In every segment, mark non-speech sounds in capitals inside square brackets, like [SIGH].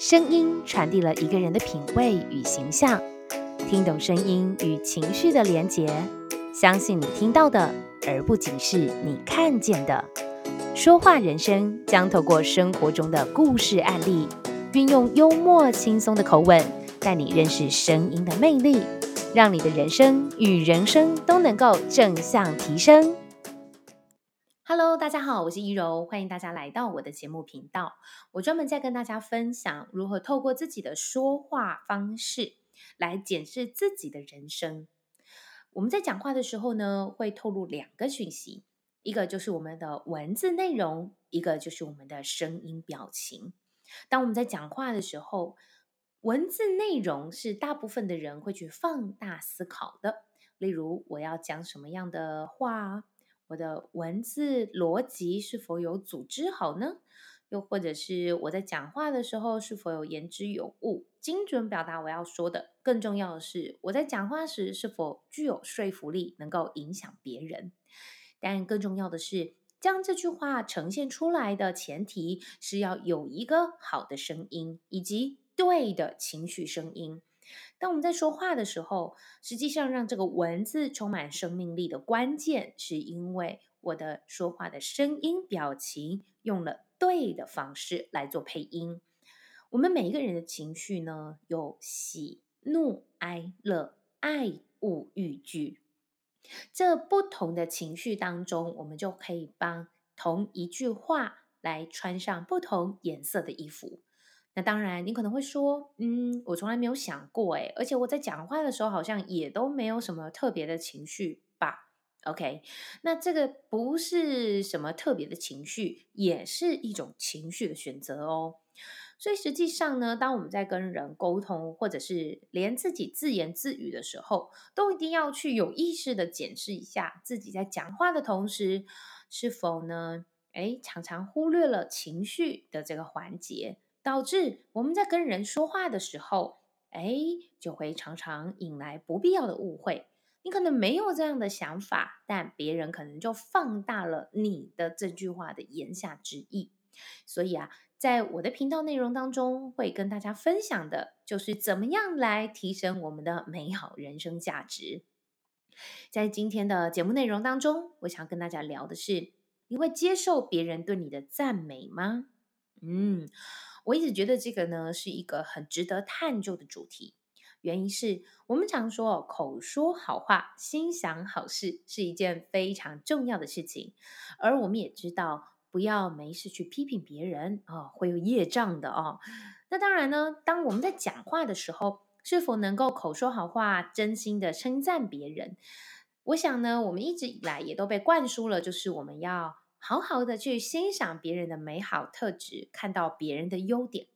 声音传递了一个人的品味与形象，听懂声音与情绪的连结，相信你听到的，而不仅是你看见的。说话人生将透过生活中的故事案例，运用幽默轻松的口吻，带你认识声音的魅力，让你的人生与人生都能够正向提升。Hello，大家好，我是依柔，欢迎大家来到我的节目频道。我专门在跟大家分享如何透过自己的说话方式来检视自己的人生。我们在讲话的时候呢，会透露两个讯息，一个就是我们的文字内容，一个就是我们的声音表情。当我们在讲话的时候，文字内容是大部分的人会去放大思考的，例如我要讲什么样的话。我的文字逻辑是否有组织好呢？又或者是我在讲话的时候是否有言之有物、精准表达我要说的？更重要的是，我在讲话时是否具有说服力，能够影响别人？但更重要的是，将这句话呈现出来的前提是要有一个好的声音，以及对的情绪声音。当我们在说话的时候，实际上让这个文字充满生命力的关键，是因为我的说话的声音表情用了对的方式来做配音。我们每一个人的情绪呢，有喜怒哀乐、爱恶欲惧，这不同的情绪当中，我们就可以帮同一句话来穿上不同颜色的衣服。那当然，你可能会说，嗯，我从来没有想过，诶，而且我在讲话的时候好像也都没有什么特别的情绪吧？OK，那这个不是什么特别的情绪，也是一种情绪的选择哦。所以实际上呢，当我们在跟人沟通，或者是连自己自言自语的时候，都一定要去有意识的检视一下自己在讲话的同时，是否呢，诶，常常忽略了情绪的这个环节。导致我们在跟人说话的时候，哎，就会常常引来不必要的误会。你可能没有这样的想法，但别人可能就放大了你的这句话的言下之意。所以啊，在我的频道内容当中，会跟大家分享的就是怎么样来提升我们的美好人生价值。在今天的节目内容当中，我想跟大家聊的是：你会接受别人对你的赞美吗？嗯。我一直觉得这个呢是一个很值得探究的主题，原因是我们常说口说好话，心想好事是一件非常重要的事情，而我们也知道不要没事去批评别人啊、哦，会有业障的哦。那当然呢，当我们在讲话的时候，是否能够口说好话，真心的称赞别人？我想呢，我们一直以来也都被灌输了，就是我们要。好好的去欣赏别人的美好特质，看到别人的优点。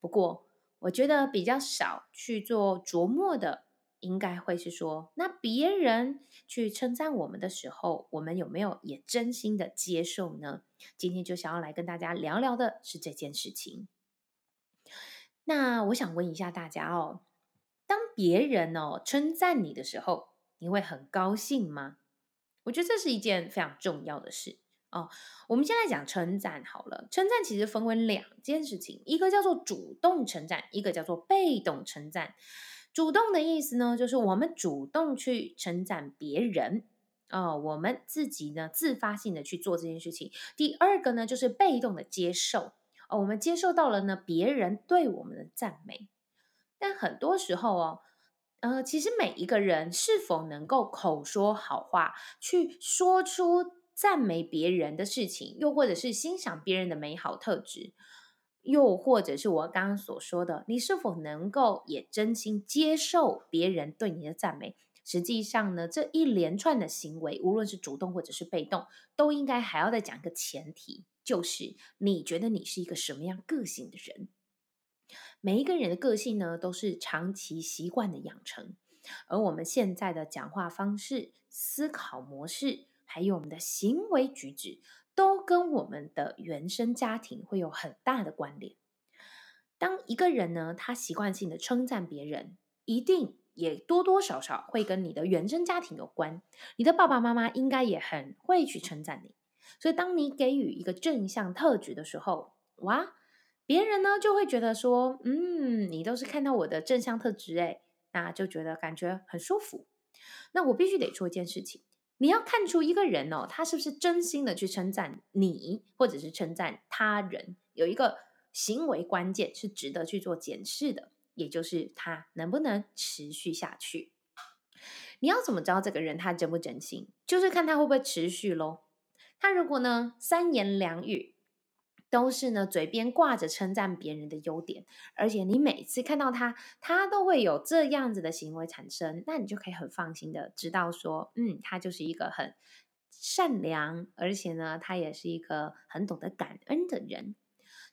不过，我觉得比较少去做琢磨的，应该会是说，那别人去称赞我们的时候，我们有没有也真心的接受呢？今天就想要来跟大家聊聊的是这件事情。那我想问一下大家哦，当别人哦称赞你的时候，你会很高兴吗？我觉得这是一件非常重要的事。哦，我们先来讲称赞好了。称赞其实分为两件事情，一个叫做主动称赞，一个叫做被动称赞。主动的意思呢，就是我们主动去称赞别人，哦，我们自己呢自发性的去做这件事情。第二个呢，就是被动的接受，哦，我们接受到了呢别人对我们的赞美。但很多时候哦，呃，其实每一个人是否能够口说好话，去说出。赞美别人的事情，又或者是欣赏别人的美好特质，又或者是我刚刚所说的，你是否能够也真心接受别人对你的赞美？实际上呢，这一连串的行为，无论是主动或者是被动，都应该还要再讲一个前提，就是你觉得你是一个什么样个性的人？每一个人的个性呢，都是长期习惯的养成，而我们现在的讲话方式、思考模式。还有我们的行为举止，都跟我们的原生家庭会有很大的关联。当一个人呢，他习惯性的称赞别人，一定也多多少少会跟你的原生家庭有关。你的爸爸妈妈应该也很会去称赞你，所以当你给予一个正向特质的时候，哇，别人呢就会觉得说，嗯，你都是看到我的正向特质，诶，那就觉得感觉很舒服。那我必须得做一件事情，你要看出一个人哦，他是不是真心的去称赞你，或者是称赞他人，有一个行为关键是值得去做检视的，也就是他能不能持续下去。你要怎么知道这个人他真不真心？就是看他会不会持续喽。他如果呢三言两语都是呢嘴边挂着称赞别人的优点，而且你每次看到他，他都会有这样子的行为产生，那你就可以很放心的知道说，嗯，他就是一个很善良，而且呢，他也是一个很懂得感恩的人。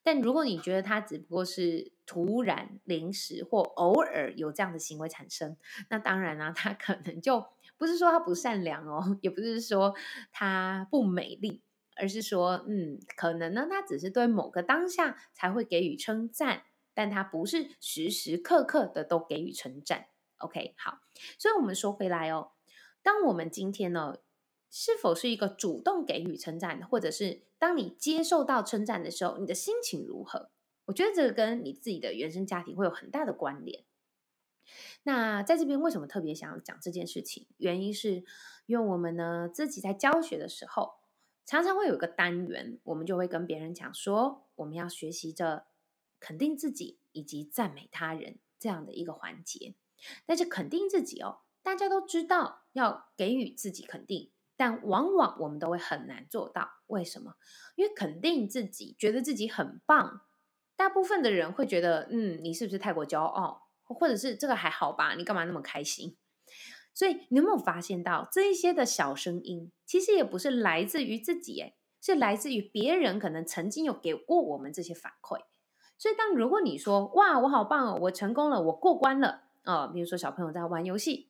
但如果你觉得他只不过是突然、临时或偶尔有这样的行为产生，那当然啦、他可能就不是说他不善良哦，也不是说他不美丽，而是说，嗯，可能呢，他只是对某个当下才会给予称赞，但他不是时时刻刻的都给予称赞。OK，好，所以我们说回来哦，当我们今天呢，是否是一个主动给予称赞，或者是？当你接受到称赞的时候，你的心情如何？我觉得这个跟你自己的原生家庭会有很大的关联。那在这边为什么特别想要讲这件事情？原因是因为我们呢自己在教学的时候，常常会有一个单元，我们就会跟别人讲说，我们要学习着肯定自己以及赞美他人这样的一个环节。但是肯定自己哦，大家都知道要给予自己肯定。但往往我们都会很难做到，为什么？因为肯定自己，觉得自己很棒，大部分的人会觉得，嗯，你是不是太过骄傲，或者是这个还好吧？你干嘛那么开心？所以你有没有发现到这一些的小声音，其实也不是来自于自己，诶，是来自于别人，可能曾经有给过我们这些反馈。所以当如果你说，哇，我好棒哦，我成功了，我过关了，啊、比如说小朋友在玩游戏，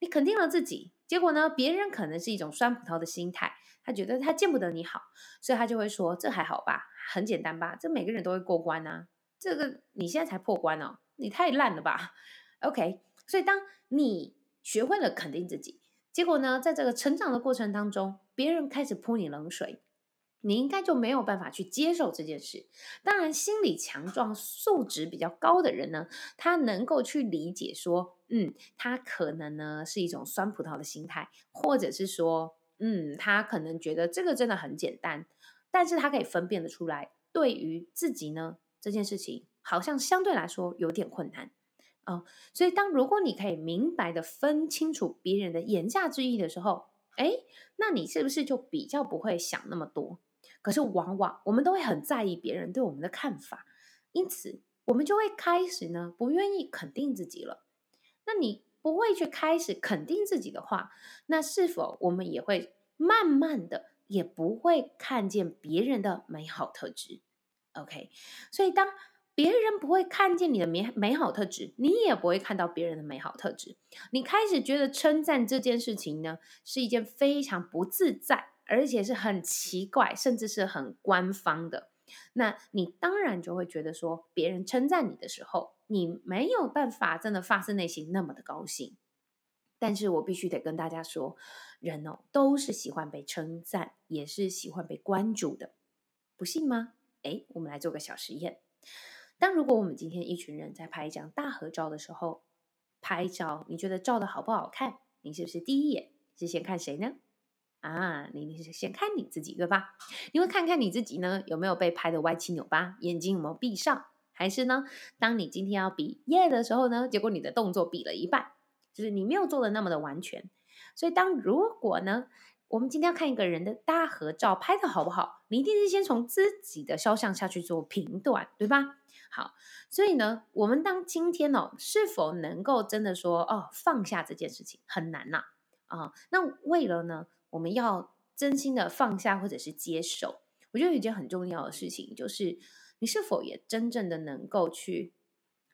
你肯定了自己。结果呢，别人可能是一种酸葡萄的心态，他觉得他见不得你好，所以他就会说：“这还好吧，很简单吧，这每个人都会过关啊。这个你现在才破关哦，你太烂了吧。[LAUGHS] ”OK，所以当你学会了肯定自己，结果呢，在这个成长的过程当中，别人开始泼你冷水。你应该就没有办法去接受这件事。当然，心理强壮、素质比较高的人呢，他能够去理解说，嗯，他可能呢是一种酸葡萄的心态，或者是说，嗯，他可能觉得这个真的很简单，但是他可以分辨得出来，对于自己呢这件事情，好像相对来说有点困难哦。所以，当如果你可以明白的分清楚别人的言下之意的时候，哎，那你是不是就比较不会想那么多？可是，往往我们都会很在意别人对我们的看法，因此我们就会开始呢不愿意肯定自己了。那你不会去开始肯定自己的话，那是否我们也会慢慢的也不会看见别人的美好特质？OK，所以当别人不会看见你的美美好特质，你也不会看到别人的美好特质。你开始觉得称赞这件事情呢是一件非常不自在。而且是很奇怪，甚至是很官方的。那你当然就会觉得说，别人称赞你的时候，你没有办法真的发自内心那么的高兴。但是我必须得跟大家说，人哦都是喜欢被称赞，也是喜欢被关注的，不信吗？诶，我们来做个小实验。当如果我们今天一群人在拍一张大合照的时候，拍照，你觉得照的好不好看？你是不是第一眼是先看谁呢？啊，你你是先看你自己对吧？你会看看你自己呢，有没有被拍得歪七扭八，眼睛有没有闭上？还是呢，当你今天要比耶的时候呢，结果你的动作比了一半，就是你没有做的那么的完全。所以当如果呢，我们今天要看一个人的大合照拍的好不好，你一定是先从自己的肖像下去做评断，对吧？好，所以呢，我们当今天哦，是否能够真的说哦，放下这件事情很难呐啊，啊？那为了呢？我们要真心的放下或者是接受，我觉得有一件很重要的事情，就是你是否也真正的能够去，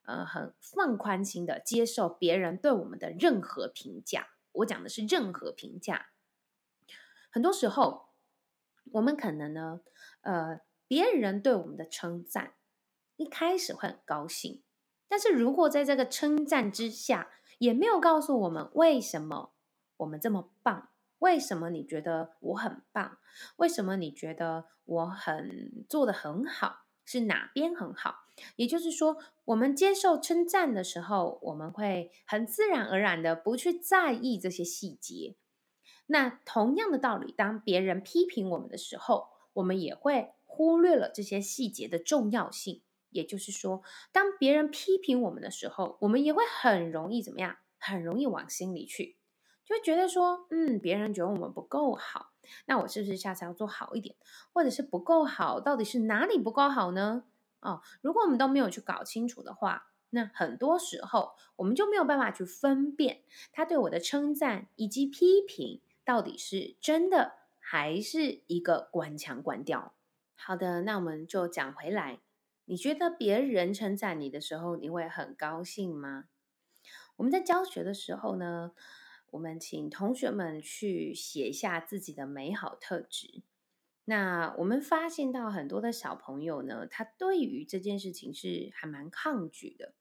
呃，很放宽心的接受别人对我们的任何评价。我讲的是任何评价。很多时候，我们可能呢，呃，别人对我们的称赞，一开始会很高兴，但是如果在这个称赞之下，也没有告诉我们为什么我们这么棒。为什么你觉得我很棒？为什么你觉得我很做得很好？是哪边很好。也就是说，我们接受称赞的时候，我们会很自然而然的不去在意这些细节。那同样的道理，当别人批评我们的时候，我们也会忽略了这些细节的重要性。也就是说，当别人批评我们的时候，我们也会很容易怎么样？很容易往心里去，就觉得说，嗯，别人觉得我们不够好，那我是不是下次要做好一点？或者是不够好，到底是哪里不够好呢？哦，如果我们都没有去搞清楚的话，那很多时候我们就没有办法去分辨他对我的称赞以及批评到底是真的还是一个官腔关调。好的，那我们就讲回来。你觉得别人称赞你的时候，你会很高兴吗？我们在教学的时候呢，我们请同学们去写下自己的美好特质。那我们发现到很多的小朋友呢，他对于这件事情是还蛮抗拒的。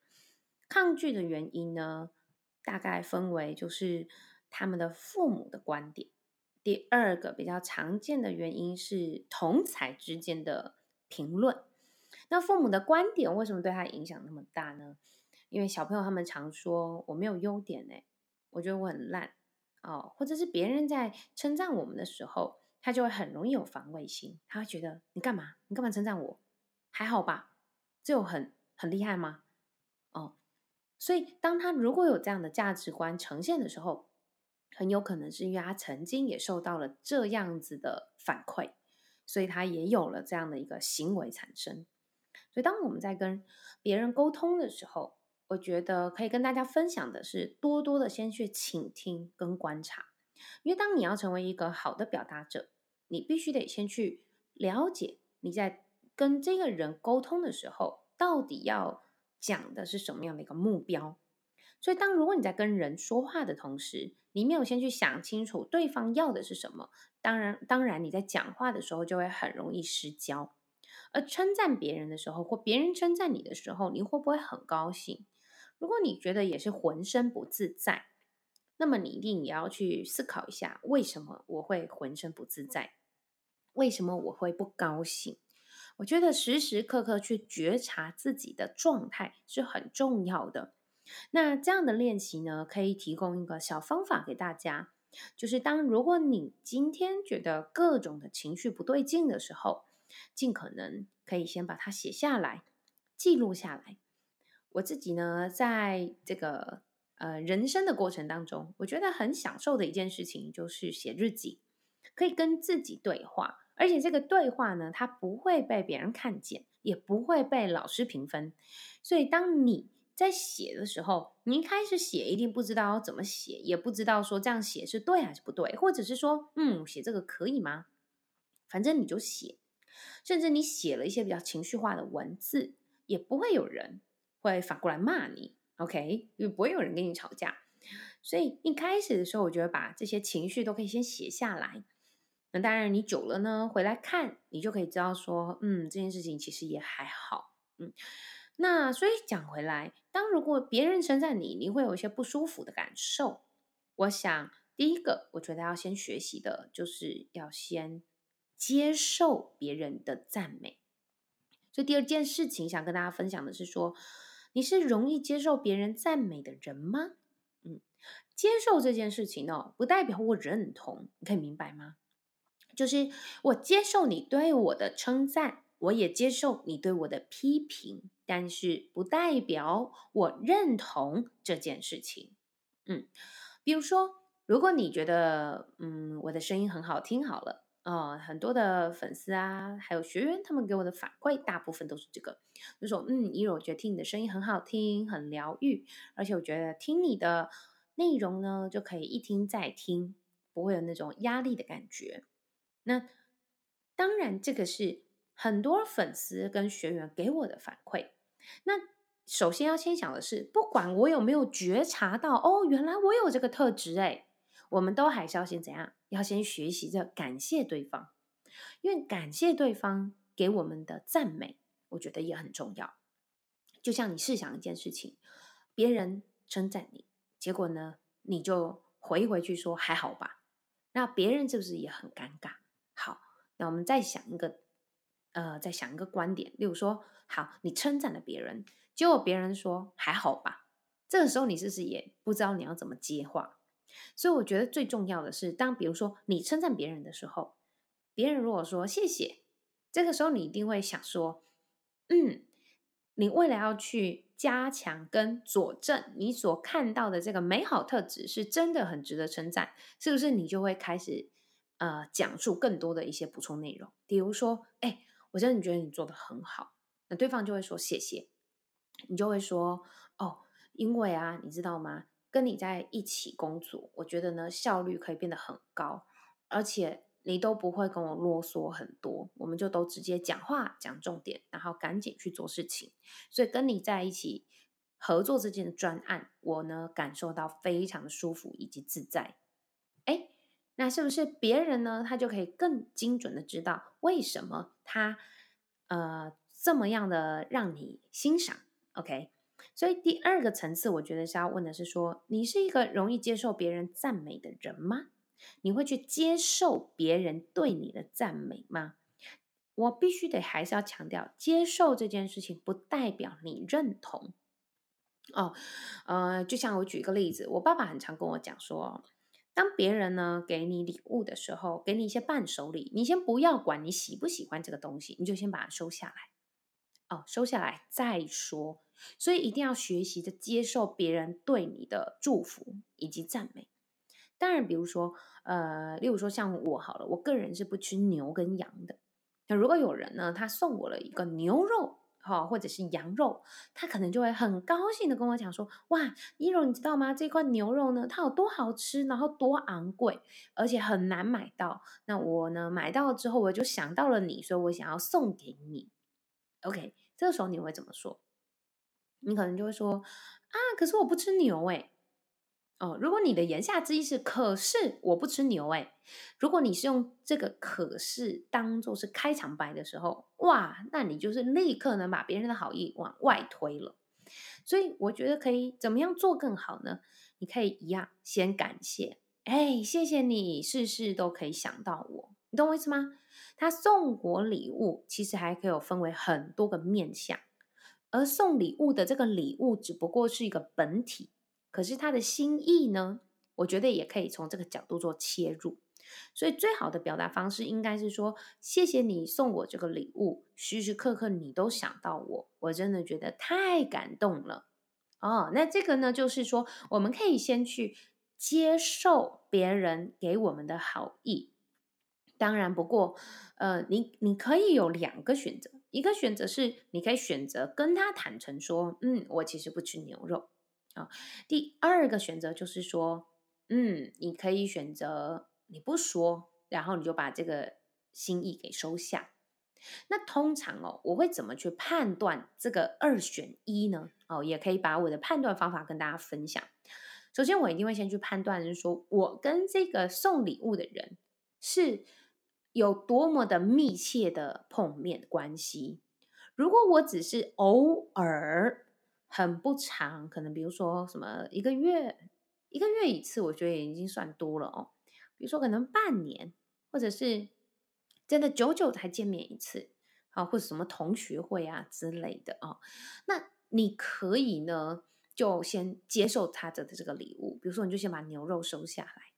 抗拒的原因呢，大概分为就是他们的父母的观点。第二个比较常见的原因是同才之间的评论。那父母的观点为什么对他影响那么大呢？因为小朋友他们常说我没有优点哎，我觉得我很烂哦，或者是别人在称赞我们的时候，他就会很容易有防卫心，他会觉得你干嘛？你干嘛称赞我？还好吧？这有很很厉害吗？哦，所以当他如果有这样的价值观呈现的时候，很有可能是因为他曾经也受到了这样子的反馈，所以他也有了这样的一个行为产生。所以，当我们在跟别人沟通的时候，我觉得可以跟大家分享的是，多多的先去倾听跟观察。因为当你要成为一个好的表达者，你必须得先去了解你在跟这个人沟通的时候，到底要讲的是什么样的一个目标。所以，当如果你在跟人说话的同时，你没有先去想清楚对方要的是什么，当然，当然你在讲话的时候就会很容易失焦。而称赞别人的时候，或别人称赞你的时候，你会不会很高兴？如果你觉得也是浑身不自在，那么你一定也要去思考一下，为什么我会浑身不自在？为什么我会不高兴？我觉得时时刻刻去觉察自己的状态是很重要的。那这样的练习呢，可以提供一个小方法给大家，就是当如果你今天觉得各种的情绪不对劲的时候，尽可能可以先把它写下来，记录下来。我自己呢，在这个呃人生的过程当中，我觉得很享受的一件事情就是写日记，可以跟自己对话，而且这个对话呢，它不会被别人看见，也不会被老师评分。所以当你在写的时候，你一开始写一定不知道怎么写，也不知道说这样写是对还是不对，或者是说，嗯，写这个可以吗？反正你就写。甚至你写了一些比较情绪化的文字，也不会有人会反过来骂你，OK？也不会有人跟你吵架。所以一开始的时候，我觉得把这些情绪都可以先写下来。那当然，你久了呢，回来看，你就可以知道说，嗯，这件事情其实也还好，嗯。那所以讲回来，当如果别人称赞你，你会有一些不舒服的感受。我想，第一个，我觉得要先学习的就是要先。接受别人的赞美，所以第二件事情想跟大家分享的是说，你是容易接受别人赞美的人吗？嗯，接受这件事情哦，不代表我认同，你可以明白吗？就是我接受你对我的称赞，我也接受你对我的批评，但是不代表我认同这件事情。嗯，比如说，如果你觉得嗯我的声音很好听，好了。呃，很多的粉丝啊，还有学员，他们给我的反馈，大部分都是这个，就说，嗯，依柔，我觉得听你的声音很好听，很疗愈，而且我觉得听你的内容呢，就可以一听再听，不会有那种压力的感觉。那当然，这个是很多粉丝跟学员给我的反馈。那首先要先想的是，不管我有没有觉察到，哦，原来我有这个特质，哎，我们都还是要先怎样？要先学习着感谢对方，因为感谢对方给我们的赞美，我觉得也很重要。就像你试想一件事情，别人称赞你，结果呢，你就回回去说还好吧，那别人是不是也很尴尬？好，那我们再想一个呃，在想一个观点，例如说，好，你称赞了别人，结果别人说还好吧，这个时候你是不是也不知道你要怎么接话？所以我觉得最重要的是，当比如说你称赞别人的时候，别人如果说谢谢，这个时候你一定会想说，嗯，你为了要去加强跟佐证你所看到的这个美好特质是真的很值得称赞，是不是？你就会开始呃讲述更多的一些补充内容，比如说，哎。我真的觉得你做得很好，那对方就会说谢谢，你就会说哦，因为啊，你知道吗？跟你在一起工作，我觉得呢效率可以变得很高，而且你都不会跟我啰嗦很多，我们就都直接讲话讲重点，然后赶紧去做事情。所以跟你在一起合作这件专案，我呢感受到非常的舒服以及自在。哎。那是不是别人呢？他就可以更精准的知道为什么他呃这么样的让你欣赏？OK，所以第二个层次，我觉得是要问的是说，你是一个容易接受别人赞美的人吗？你会去接受别人对你的赞美吗？我必须得还是要强调，接受这件事情不代表你认同哦。呃，就像我举一个例子，我爸爸很常跟我讲说。当别人呢给你礼物的时候，给你一些伴手礼，你先不要管你喜不喜欢这个东西，你就先把它收下来，哦，收下来再说。所以一定要学习着接受别人对你的祝福以及赞美。当然，比如说，呃，例如说像我好了，我个人是不吃牛跟羊的。那如果有人呢，他送我了一个牛肉。好，或者是羊肉，他可能就会很高兴的跟我讲说：“哇，一柔，你知道吗？这块牛肉呢，它有多好吃，然后多昂贵，而且很难买到。那我呢，买到了之后，我就想到了你，所以我想要送给你。OK，这个时候你会怎么说？你可能就会说：啊，可是我不吃牛诶。哦，如果你的言下之意是“可是我不吃牛”，哎，如果你是用这个“可是”当做是开场白的时候，哇，那你就是立刻能把别人的好意往外推了。所以我觉得可以怎么样做更好呢？你可以一样先感谢，哎，谢谢你，事事都可以想到我，你懂我意思吗？他送我礼物，其实还可以有分为很多个面向，而送礼物的这个礼物只不过是一个本体。可是他的心意呢？我觉得也可以从这个角度做切入，所以最好的表达方式应该是说：谢谢你送我这个礼物，时时刻刻你都想到我，我真的觉得太感动了。哦，那这个呢，就是说我们可以先去接受别人给我们的好意。当然，不过，呃，你你可以有两个选择，一个选择是你可以选择跟他坦诚说：嗯，我其实不吃牛肉。啊、第二个选择就是说，嗯，你可以选择你不说，然后你就把这个心意给收下。那通常哦，我会怎么去判断这个二选一呢？哦，也可以把我的判断方法跟大家分享。首先，我一定会先去判断，就是说我跟这个送礼物的人是有多么的密切的碰面关系。如果我只是偶尔。很不长，可能比如说什么一个月，一个月一次，我觉得已经算多了哦。比如说可能半年，或者是真的久久才见面一次，啊，或者什么同学会啊之类的哦。那你可以呢，就先接受他的这个礼物，比如说你就先把牛肉收下来，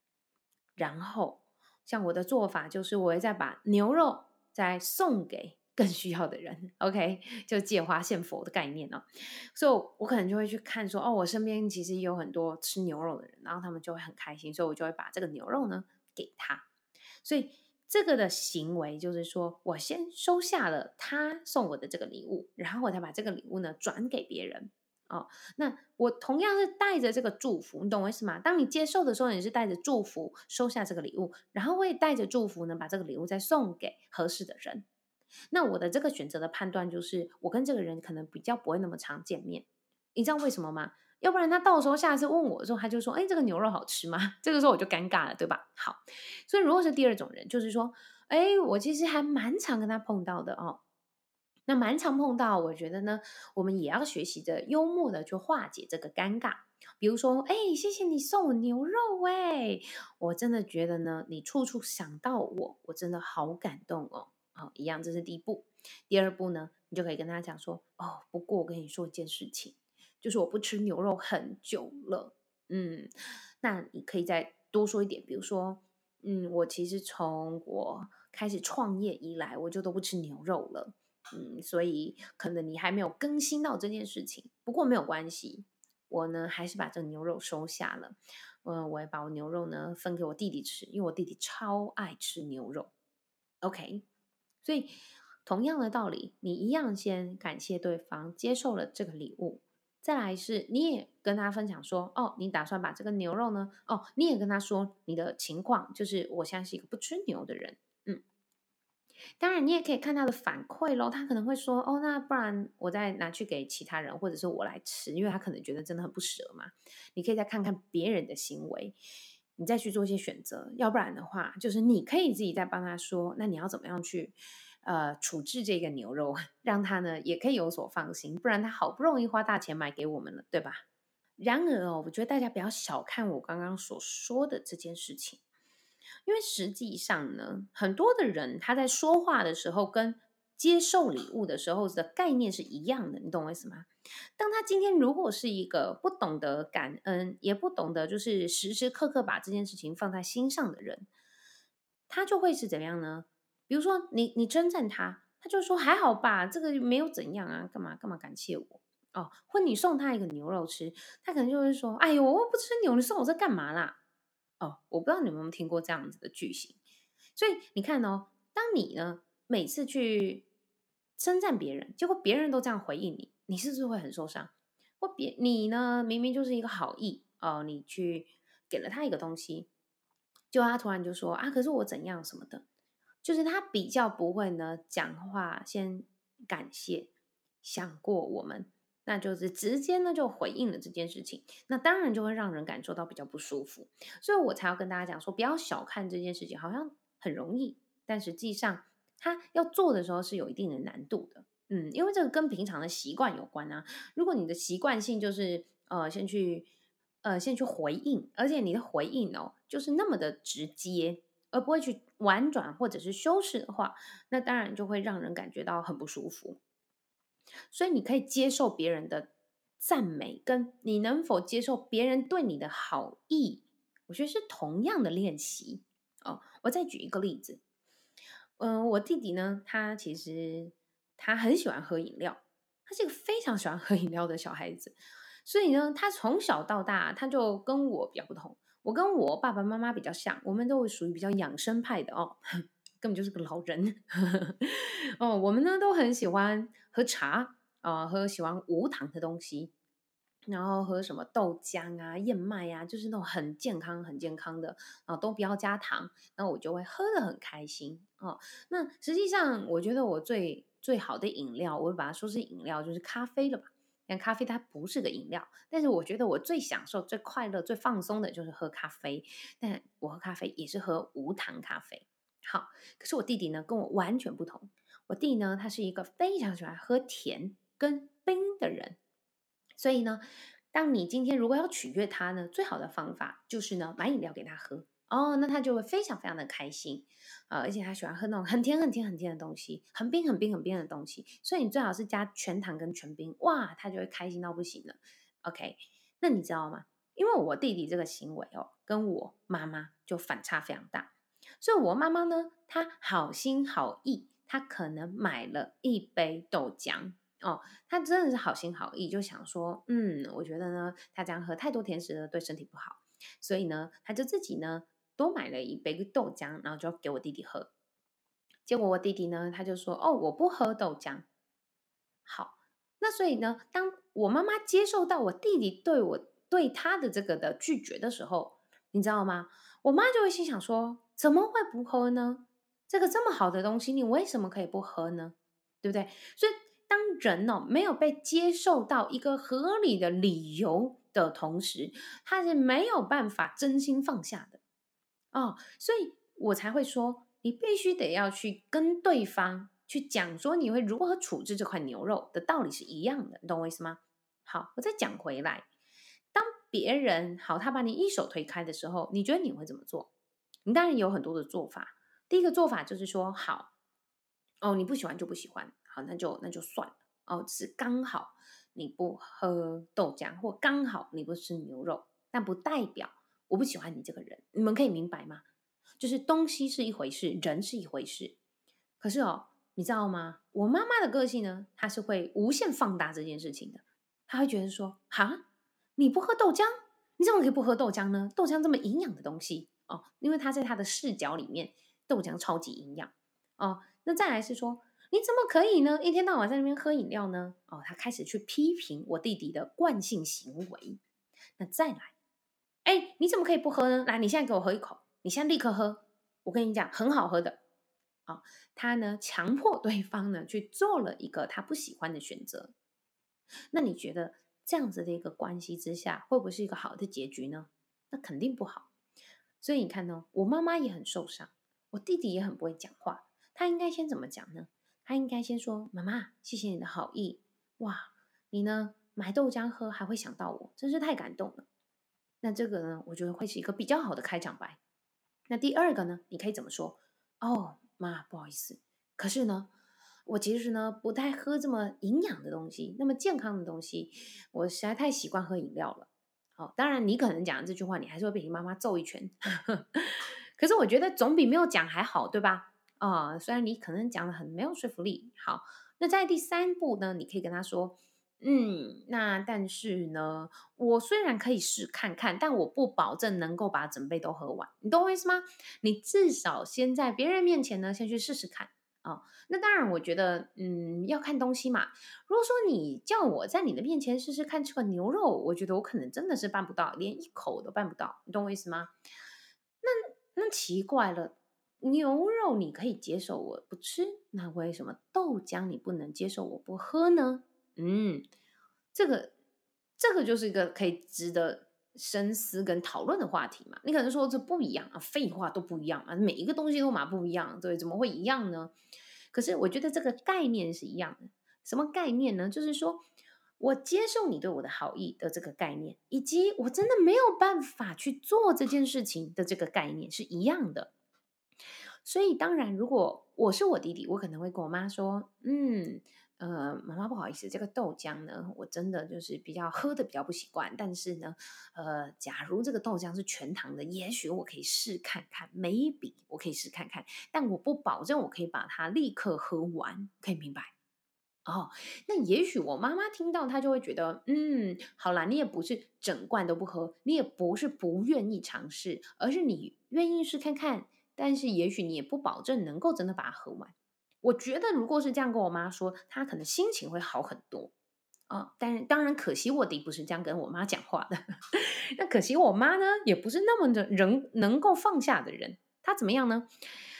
然后像我的做法就是，我会再把牛肉再送给。更需要的人，OK，[LAUGHS] 就借花献佛的概念哦。所以，我可能就会去看说，哦，我身边其实有很多吃牛肉的人，然后他们就会很开心，所以我就会把这个牛肉呢给他。所以，这个的行为就是说我先收下了他送我的这个礼物，然后我再把这个礼物呢转给别人哦。那我同样是带着这个祝福，你懂我意思吗？当你接受的时候，你是带着祝福收下这个礼物，然后我也带着祝福呢把这个礼物再送给合适的人。那我的这个选择的判断就是，我跟这个人可能比较不会那么常见面，你知道为什么吗？要不然他到时候下次问我的时候，他就说：“哎，这个牛肉好吃吗？” [LAUGHS] 这个时候我就尴尬了，对吧？好，所以如果是第二种人，就是说，哎，我其实还蛮常跟他碰到的哦。那蛮常碰到，我觉得呢，我们也要学习着幽默的去化解这个尴尬。比如说，哎，谢谢你送我牛肉，哎，我真的觉得呢，你处处想到我，我真的好感动哦。好，一样，这是第一步。第二步呢，你就可以跟他讲说，哦，不过我跟你说一件事情，就是我不吃牛肉很久了，嗯，那你可以再多说一点，比如说，嗯，我其实从我开始创业以来，我就都不吃牛肉了，嗯，所以可能你还没有更新到这件事情，不过没有关系，我呢还是把这个牛肉收下了，嗯，我也把我牛肉呢分给我弟弟吃，因为我弟弟超爱吃牛肉，OK，所以同样的道理，你一样先感谢对方接受了这个礼物。再来是，你也跟他分享说，哦，你打算把这个牛肉呢，哦，你也跟他说你的情况，就是我现在是一个不吃牛的人，嗯，当然你也可以看他的反馈咯，他可能会说，哦，那不然我再拿去给其他人，或者是我来吃，因为他可能觉得真的很不舍嘛。你可以再看看别人的行为，你再去做一些选择，要不然的话，就是你可以自己再帮他说，那你要怎么样去？呃，处置这个牛肉，[LAUGHS] 让他呢也可以有所放心，不然他好不容易花大钱买给我们了，对吧？然而哦，我觉得大家不要小看我刚刚所说的这件事情，因为实际上呢，很多的人他在说话的时候跟接受礼物的时候的概念是一样的，你懂我意思吗？当他今天如果是一个不懂得感恩，也不懂得就是时时刻刻把这件事情放在心上的人，他就会是怎么样呢？比如说你，你你称赞他，他就说还好吧，这个没有怎样啊，干嘛干嘛感谢我哦？或你送他一个牛肉吃，他可能就会说，哎呦，我不吃牛，你送我这干嘛啦？哦，我不知道你有没有听过这样子的句型。所以你看哦，当你呢每次去称赞别人，结果别人都这样回应你，你是不是会很受伤？或别你呢明明就是一个好意哦，你去给了他一个东西，就他突然就说啊，可是我怎样什么的。就是他比较不会呢，讲话先感谢，想过我们，那就是直接呢就回应了这件事情，那当然就会让人感受到比较不舒服，所以我才要跟大家讲说，不要小看这件事情，好像很容易，但实际上他要做的时候是有一定的难度的，嗯，因为这个跟平常的习惯有关啊。如果你的习惯性就是呃先去呃先去回应，而且你的回应哦就是那么的直接。而不会去婉转或者是修饰的话，那当然就会让人感觉到很不舒服。所以你可以接受别人的赞美，跟你能否接受别人对你的好意，我觉得是同样的练习哦。我再举一个例子，嗯、我弟弟呢，他其实他很喜欢喝饮料，他是一个非常喜欢喝饮料的小孩子，所以呢，他从小到大他就跟我比较不同。我跟我爸爸妈妈比较像，我们都会属于比较养生派的哦，[LAUGHS] 根本就是个老人 [LAUGHS] 哦。我们呢都很喜欢喝茶啊、喝喜欢无糖的东西，然后喝什么豆浆啊、燕麦啊，就是那种很健康、很健康的啊、都不要加糖，那我就会喝得很开心哦。那实际上，我觉得我最最好的饮料，我会把它说是饮料，就是咖啡了吧。但咖啡它不是个饮料，但是我觉得我最享受、最快乐、最放松的就是喝咖啡。但我喝咖啡也是喝无糖咖啡。好，可是我弟弟呢，跟我完全不同。我弟呢，他是一个非常喜欢喝甜跟冰的人。所以呢，当你今天如果要取悦他呢，最好的方法就是呢，买饮料给他喝。哦，那他就会非常非常的开心啊，而且他喜欢喝那种很甜很甜很甜的东西，很冰很冰很冰的东西，所以你最好是加全糖跟全冰，哇，他就会开心到不行了。OK，那你知道吗？因为我弟弟这个行为哦，跟我妈妈就反差非常大，所以我妈妈呢，她好心好意，她可能买了一杯豆浆哦，他真的是好心好意，就想说，嗯，我觉得呢，他这样喝太多甜食了，对身体不好，所以呢，他就自己呢。多买了一杯豆浆，然后就给我弟弟喝。结果我弟弟呢，他就说：“哦，我不喝豆浆。”好，那所以呢，当我妈妈接受到我弟弟对我对他的这个的拒绝的时候，你知道吗？我妈就会心想说：“怎么会不喝呢？这个这么好的东西，你为什么可以不喝呢？对不对？”所以当人哦没有被接受到一个合理的理由的同时，他是没有办法真心放下的。哦，所以我才会说，你必须得要去跟对方去讲说，你会如何处置这块牛肉的道理是一样的，你懂我意思吗？好，我再讲回来，当别人好，他把你一手推开的时候，你觉得你会怎么做？你当然有很多的做法。第一个做法就是说，好，哦，你不喜欢就不喜欢，好，那就那就算了。哦，只是刚好你不喝豆浆，或刚好你不吃牛肉，但不代表我不喜欢你这个人。你们可以明白吗？就是东西是一回事，人是一回事。可是哦，你知道吗？我妈妈的个性呢，她是会无限放大这件事情的。她会觉得说，哈，你不喝豆浆，你怎么可以不喝豆浆呢？豆浆这么营养的东西哦，因为她在她的视角里面，豆浆超级营养哦。那再来是说，你怎么可以呢？一天到晚在那边喝饮料呢？哦，他开始去批评我弟弟的惯性行为。那再来，哎，你怎么可以不喝呢？来，你现在给我喝一口，你现在立刻喝。我跟你讲，很好喝的。啊，他呢，强迫对方呢去做了一个他不喜欢的选择，那你觉得这样子的一个关系之下，会不会是一个好的结局呢？那肯定不好。所以你看呢，我妈妈也很受伤，我弟弟也很不会讲话。他应该先怎么讲呢？他应该先说：“妈妈，谢谢你的好意，哇，你呢买豆浆喝还会想到我，真是太感动了。”那这个呢，我觉得会是一个比较好的开场白。那第二个呢，你可以怎么说？哦。妈，不好意思，可是呢，我其实呢不太喝这么营养的东西，那么健康的东西，我实在太习惯喝饮料了。好，当然你可能讲这句话，你还是会被你妈妈揍一拳。[LAUGHS] 可是我觉得总比没有讲还好，对吧？啊、虽然你可能讲的很没有说服力。好，那在第三步呢，你可以跟他说。嗯，那但是呢，我虽然可以试看看，但我不保证能够把整杯都喝完。你懂我意思吗？你至少先在别人面前呢，先去试试看啊、那当然，我觉得，嗯，要看东西嘛。如果说你叫我在你的面前试试看这个牛肉，我觉得我可能真的是办不到，连一口都办不到。你懂我意思吗？那那奇怪了，牛肉你可以接受，我不吃，那为什么豆浆你不能接受，我不喝呢？嗯，这个这个就是一个可以值得深思跟讨论的话题嘛。你可能说这不一样啊，废话都不一样嘛，每一个东西都嘛不一样，对，怎么会一样呢？可是我觉得这个概念是一样的。什么概念呢？就是说我接受你对我的好意的这个概念，以及我真的没有办法去做这件事情的这个概念是一样的。所以当然，如果我是我弟弟，我可能会跟我妈说，嗯。呃，妈妈不好意思，这个豆浆呢，我真的就是比较喝的比较不习惯。但是呢，呃，假如这个豆浆是全糖的，也许我可以试看看，maybe 我可以试看看，但我不保证我可以把它立刻喝完，可以明白？哦，那也许我妈妈听到，她就会觉得，嗯，好啦，你也不是整罐都不喝，你也不是不愿意尝试，而是你愿意试看看，但是也许你也不保证能够真的把它喝完。我觉得，如果是这样跟我妈说，她可能心情会好很多啊、但是，当然可惜我弟不是这样跟我妈讲话的。[LAUGHS] 那可惜我妈呢，也不是那么的人能够放下的人。她怎么样呢？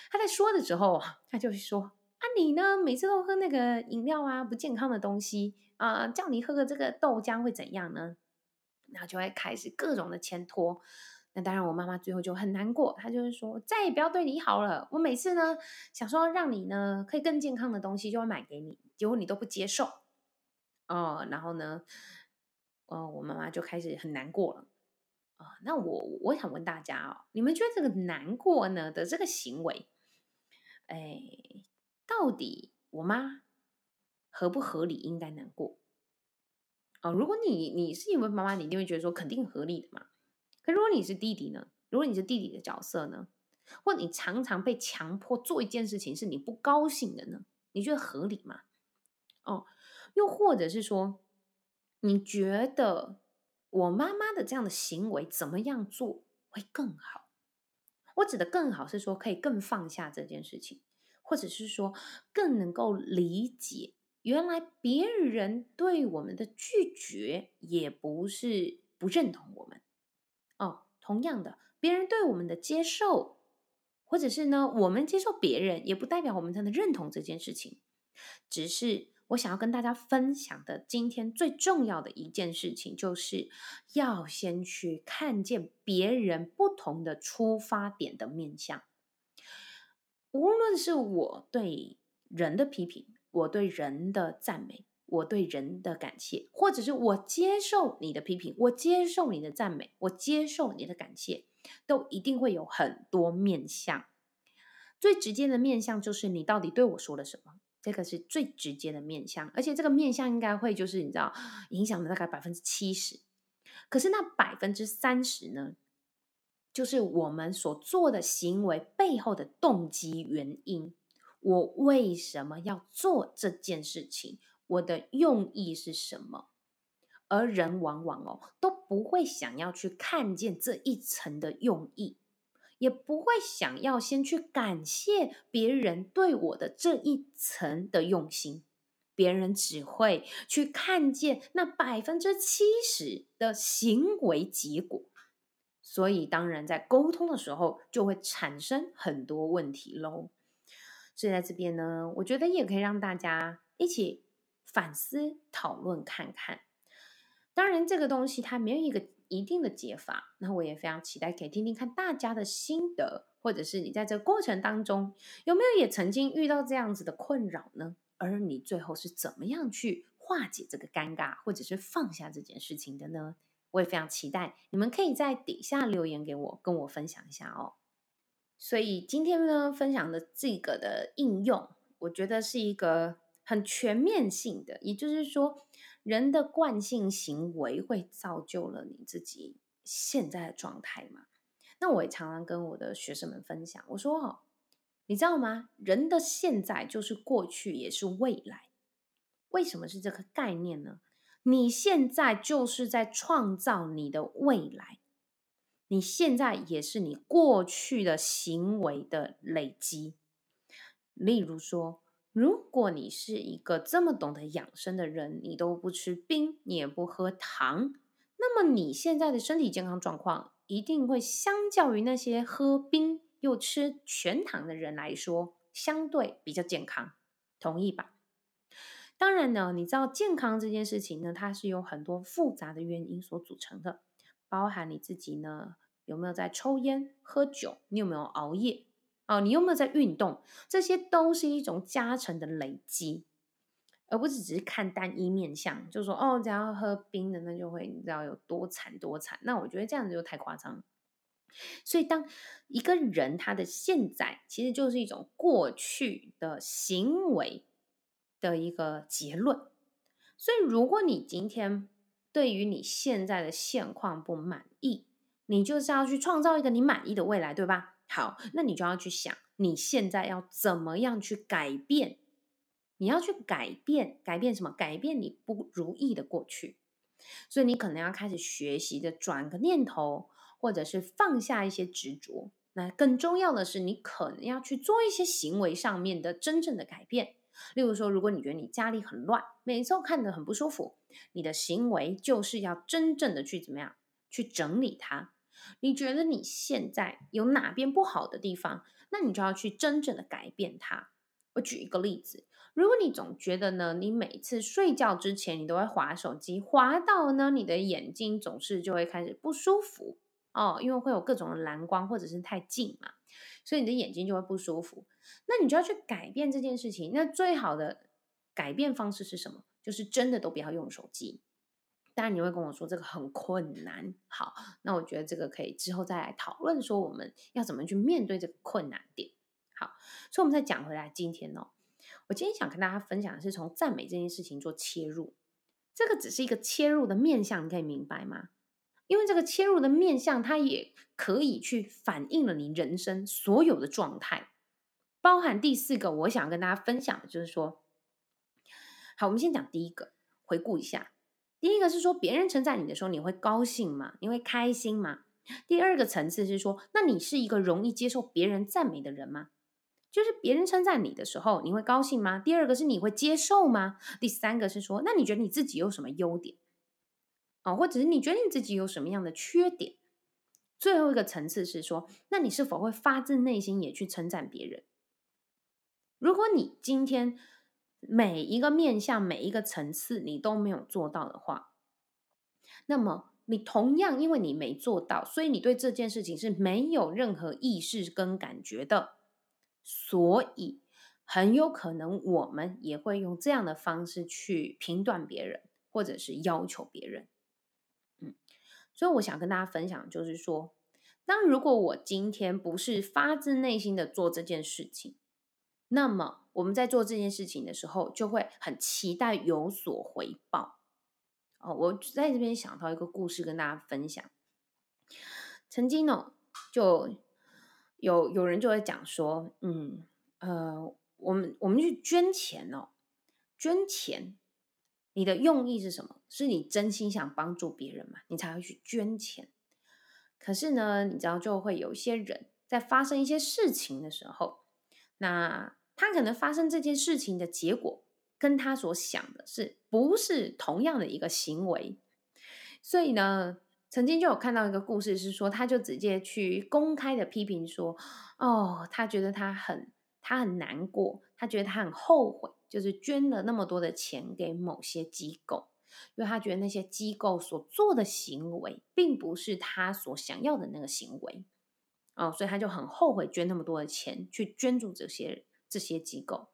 她在说的时候，她就会说：“啊，你呢，每次都喝那个饮料啊，不健康的东西啊、叫你喝个这个豆浆会怎样呢？”然后就会开始各种的牵拖。那当然，我妈妈最后就很难过，她就是说再也不要对你好了。我每次呢想说让你呢可以更健康的东西，就会买给你，结果你都不接受哦。然后呢，哦，我妈妈就开始很难过了啊、哦。那我我想问大家哦，你们觉得这个难过呢的这个行为，哎，到底我妈合不合理？应该难过哦。如果你你是因为妈妈，你一定会觉得说肯定合理的嘛。可如果你是弟弟呢？如果你是弟弟的角色呢？或你常常被强迫做一件事情是你不高兴的呢？你觉得合理吗？哦，又或者是说，你觉得我妈妈的这样的行为怎么样做会更好？我指的更好是说可以更放下这件事情，或者是说更能够理解，原来别人对我们的拒绝也不是不认同我们。同样的，别人对我们的接受，或者是呢，我们接受别人，也不代表我们真的认同这件事情。只是我想要跟大家分享的，今天最重要的一件事情，就是要先去看见别人不同的出发点的面向。无论是我对人的批评，我对人的赞美。我对人的感谢，或者是我接受你的批评，我接受你的赞美，我接受你的感谢，都一定会有很多面向。最直接的面向就是你到底对我说了什么，这个是最直接的面向，而且这个面向应该会就是你知道影响了大概百分之七十。可是那百分之三十呢，就是我们所做的行为背后的动机原因。我为什么要做这件事情？我的用意是什么？而人往往哦都不会想要去看见这一层的用意，也不会想要先去感谢别人对我的这一层的用心。别人只会去看见那百分之七十的行为结果，所以当然在沟通的时候就会产生很多问题喽。所以在这边呢，我觉得也可以让大家一起反思讨论看看。当然，这个东西它没有一个一定的解法，那我也非常期待可以听听看大家的心得，或者是你在这个过程当中有没有也曾经遇到这样子的困扰呢？而你最后是怎么样去化解这个尴尬，或者是放下这件事情的呢？我也非常期待你们可以在底下留言给我，跟我分享一下哦。所以今天呢，分享的这个的应用，我觉得是一个很全面性的，也就是说，人的惯性行为会造就了你自己现在的状态嘛。那我也常常跟我的学生们分享，我说哦，你知道吗？人的现在就是过去，也是未来。为什么是这个概念呢？你现在就是在创造你的未来。你现在也是你过去的行为的累积。例如说，如果你是一个这么懂得养生的人，你都不吃冰，你也不喝糖，那么你现在的身体健康状况一定会相较于那些喝冰又吃全糖的人来说，相对比较健康，同意吧？当然呢，你知道健康这件事情呢，它是有很多复杂的原因所组成的。包含你自己呢，有没有在抽烟、喝酒？你有没有熬夜？哦，你有没有在运动？这些都是一种加成的累积，而不是只是看单一面向，就说哦，只要喝冰的，那就会你知道有多惨多惨。那我觉得这样子就太夸张。所以，当一个人他的现在其实就是一种过去的行为的一个结论。所以，如果你今天，对于你现在的现况不满意，你就是要去创造一个你满意的未来，对吧？好，那你就要去想，你现在要怎么样去改变？你要去改变，改变什么？改变你不如意的过去。所以你可能要开始学习的转个念头，或者是放下一些执着。那更重要的是，你可能要去做一些行为上面的真正的改变。例如说，如果你觉得你家里很乱，每次看着很不舒服，你的行为就是要真正的去怎么样去整理它。你觉得你现在有哪边不好的地方，那你就要去真正的改变它。我举一个例子，如果你总觉得呢，你每次睡觉之前你都会划手机，划到呢你的眼睛总是就会开始不舒服哦，因为会有各种的蓝光或者是太近嘛。所以你的眼睛就会不舒服，那你就要去改变这件事情。那最好的改变方式是什么？就是真的都不要用手机。当然你会跟我说这个很困难。好，那我觉得这个可以之后再来讨论，说我们要怎么去面对这个困难点。好，所以我们再讲回来，今天哦，我今天想跟大家分享的是从赞美这件事情做切入。这个只是一个切入的面向，你可以明白吗？因为这个切入的面向，它也可以去反映了你人生所有的状态，包含第四个，我想跟大家分享的就是说，好，我们先讲第一个，回顾一下，第一个是说，别人称赞你的时候，你会高兴吗？你会开心吗？第二个层次是说，那你是一个容易接受别人赞美的人吗？就是别人称赞你的时候，你会高兴吗？第二个是你会接受吗？第三个是说，那你觉得你自己有什么优点？啊，或者是你觉得你自己有什么样的缺点？最后一个层次是说，那你是否会发自内心也去称赞别人？如果你今天每一个面向、每一个层次你都没有做到的话，那么你同样因为你没做到，所以你对这件事情是没有任何意识跟感觉的，所以很有可能我们也会用这样的方式去评断别人，或者是要求别人。嗯所以我想跟大家分享，就是说，当如果我今天不是发自内心的做这件事情，那么我们在做这件事情的时候，就会很期待有所回报。哦，我在这边想到一个故事跟大家分享。曾经呢，就有有人就会讲说，嗯，呃，我们我们去捐钱哦，捐钱，你的用意是什么？是你真心想帮助别人嘛？你才会去捐钱。可是呢，你知道就会有一些人在发生一些事情的时候，那他可能发生这件事情的结果跟他所想的是不是同样的一个行为？所以呢，曾经就有看到一个故事，是说他就直接去公开的批评说：“哦，他觉得他很他很难过，他觉得他很后悔，就是捐了那么多的钱给某些机构。”因为他觉得那些机构所做的行为，并不是他所想要的那个行为，哦，所以他就很后悔捐那么多的钱去捐助这些这些机构。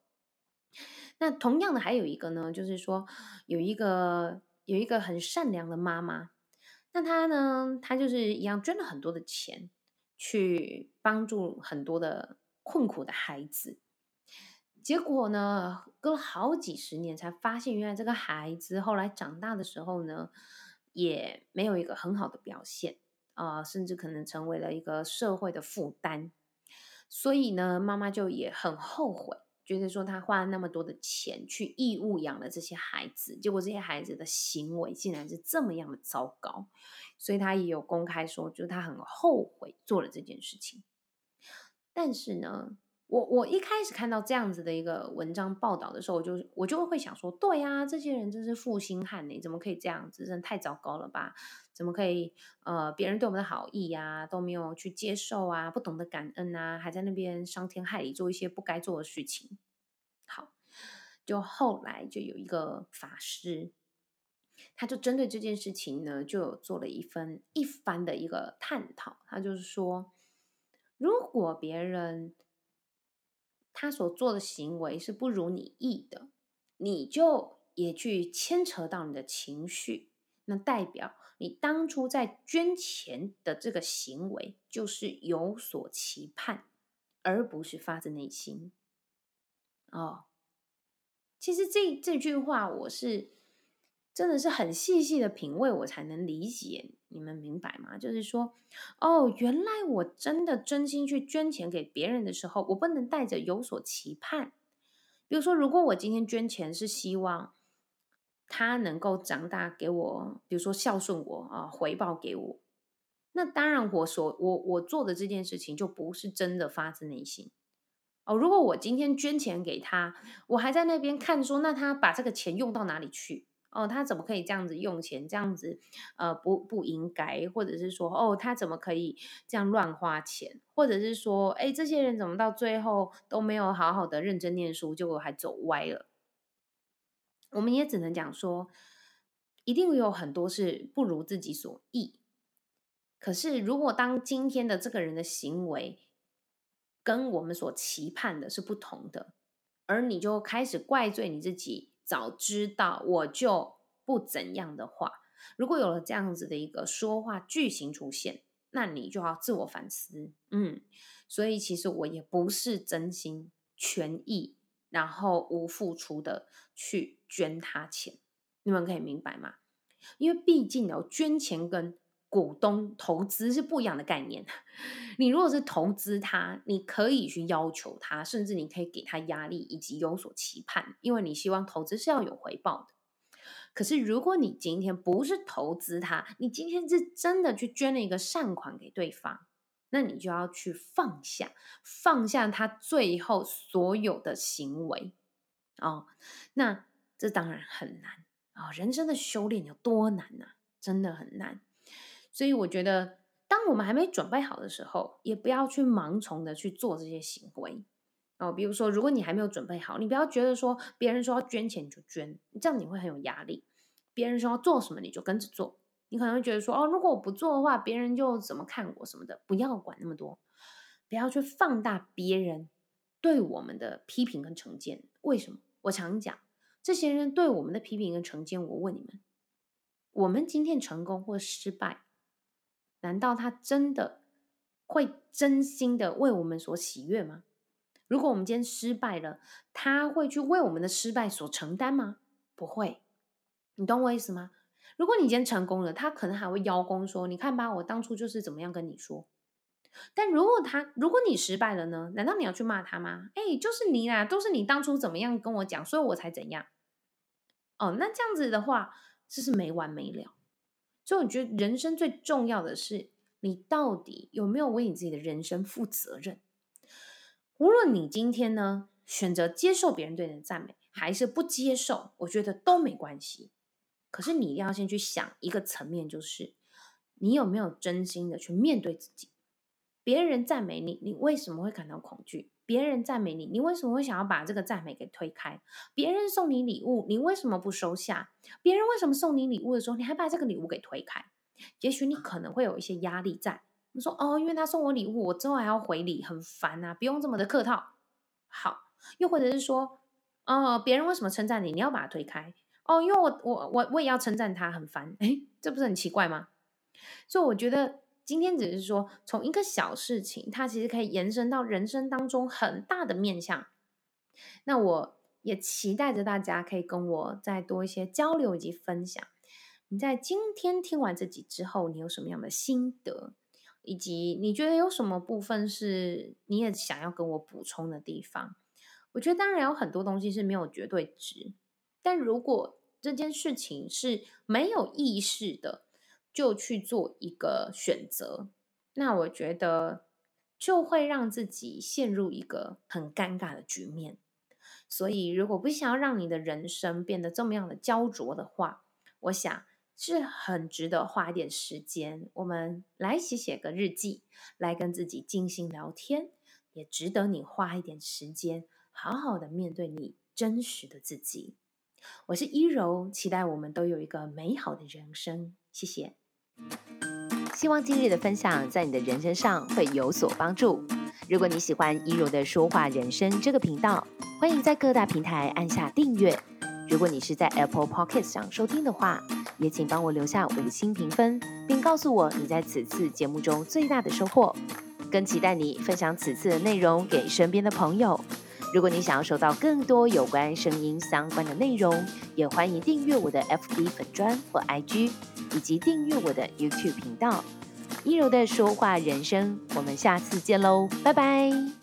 那同样的，还有一个呢，就是说有一个有一个很善良的妈妈，那她呢，她就是一样捐了很多的钱去帮助很多的困苦的孩子。结果呢，隔了好几十年才发现，原来这个孩子后来长大的时候呢，也没有一个很好的表现、呃，甚至可能成为了一个社会的负担。所以呢，妈妈就也很后悔，觉得说她花了那么多的钱去义务养了这些孩子，结果这些孩子的行为竟然是这么样的糟糕，所以她也有公开说，就是她很后悔做了这件事情。但是呢，我我一开始看到这样子的一个文章报道的时候，我就我就会想说，对呀，这些人真是负心汉呢，怎么可以这样子？真的太糟糕了吧？怎么可以？呃，别人对我们的好意呀，都没有去接受啊，不懂得感恩啊，还在那边伤天害理，做一些不该做的事情。好，就后来就有一个法师，他就针对这件事情呢，就有做了一份一番的一个探讨。他就是说，如果别人他所做的行为是不如你意的，你就也去牵扯到你的情绪，那代表你当初在捐钱的这个行为就是有所期盼，而不是发自内心。哦，其实这这句话我是。真的是很细细的品味，我才能理解。你们明白吗？就是说，哦，原来我真的真心去捐钱给别人的时候，我不能带着有所期盼。比如说，如果我今天捐钱是希望他能够长大给我，比如说孝顺我啊，回报给我，那当然我所我我做的这件事情就不是真的发自内心。哦，如果我今天捐钱给他，我还在那边看说，那他把这个钱用到哪里去？哦，他怎么可以这样子用钱？这样子，呃，不不应该，或者是说，哦，他怎么可以这样乱花钱？或者是说，哎，这些人怎么到最后都没有好好的认真念书，结果还走歪了？我们也只能讲说，一定有很多是不如自己所意。可是，如果当今天的这个人的行为跟我们所期盼的是不同的，而你就开始怪罪你自己。早知道我就不怎样的话，如果有了这样子的一个说话句型出现，那你就要自我反思。嗯，所以其实我也不是真心全意，然后无付出的去捐他钱，你们可以明白吗？因为毕竟有捐钱跟。股东投资是不一样的概念。[LAUGHS] 你如果是投资他，你可以去要求他，甚至你可以给他压力以及有所期盼，因为你希望投资是要有回报的。可是如果你今天不是投资他，你今天是真的去捐了一个善款给对方，那你就要去放下，放下他最后所有的行为哦。那这当然很难啊，哦，人生的修炼有多难呢？真的很难。所以我觉得，当我们还没准备好的时候，也不要去盲从的去做这些行为哦。比如说，如果你还没有准备好，你不要觉得说别人说要捐钱你就捐，这样你会很有压力。别人说要做什么你就跟着做，你可能会觉得说哦，如果我不做的话，别人就怎么看我什么的。不要管那么多，不要去放大别人对我们的批评跟成见。为什么？我常讲，这些人对我们的批评跟成见，我问你们，我们今天成功或失败，难道他真的会真心的为我们所喜悦吗？如果我们今天失败了，他会去为我们的失败所承担吗？不会。你懂我意思吗？如果你今天成功了，他可能还会邀功说：“你看吧，我当初就是怎么样跟你说。”但如果他，如果你失败了呢？难道你要去骂他吗？哎，就是你啦，都是你当初怎么样跟我讲，所以我才怎样。哦，那这样子的话，这是没完没了。所以我觉得人生最重要的是，你到底有没有为你自己的人生负责任？无论你今天呢，选择接受别人对你的赞美，还是不接受，我觉得都没关系。可是你一定要先去想一个层面，就是你有没有真心的去面对自己。别人赞美你，你为什么会感到恐惧？别人赞美你，你为什么会想要把这个赞美给推开？别人送你礼物，你为什么不收下？别人为什么送你礼物的时候，你还把这个礼物给推开？也许你可能会有一些压力在。你说哦，因为他送我礼物，我之后还要回礼，很烦啊，不用这么的客套。好，又或者是说，哦，别人为什么称赞你，你要把它推开？哦，因为我我我我也要称赞他，很烦。诶，这不是很奇怪吗？所以我觉得。今天只是说，从一个小事情，它其实可以延伸到人生当中很大的面向。那我也期待着大家可以跟我再多一些交流以及分享。你在今天听完这集之后，你有什么样的心得？以及你觉得有什么部分是你也想要跟我补充的地方？我觉得当然有很多东西是没有绝对值，但如果这件事情是没有意识的。就去做一个选择，那我觉得就会让自己陷入一个很尴尬的局面。所以，如果不想要让你的人生变得这么样的焦灼的话，我想是很值得花一点时间，我们来写写个日记，来跟自己静心聊天，也值得你花一点时间，好好的面对你真实的自己。我是一柔，期待我们都有一个美好的人生。谢谢。希望今日的分享在你的人生上会有所帮助。如果你喜欢依柔的说话人生这个频道，欢迎在各大平台按下订阅。如果你是在 Apple Podcast 上收听的话，也请帮我留下五星评分，并告诉我你在此次节目中最大的收获。更期待你分享此次的内容给身边的朋友。如果你想要收到更多有关声音相关的内容，也欢迎订阅我的 FB 粉专或 IG。以及订阅我的 YouTube 频道，一柔的说话人生，我们下次见喽，拜拜。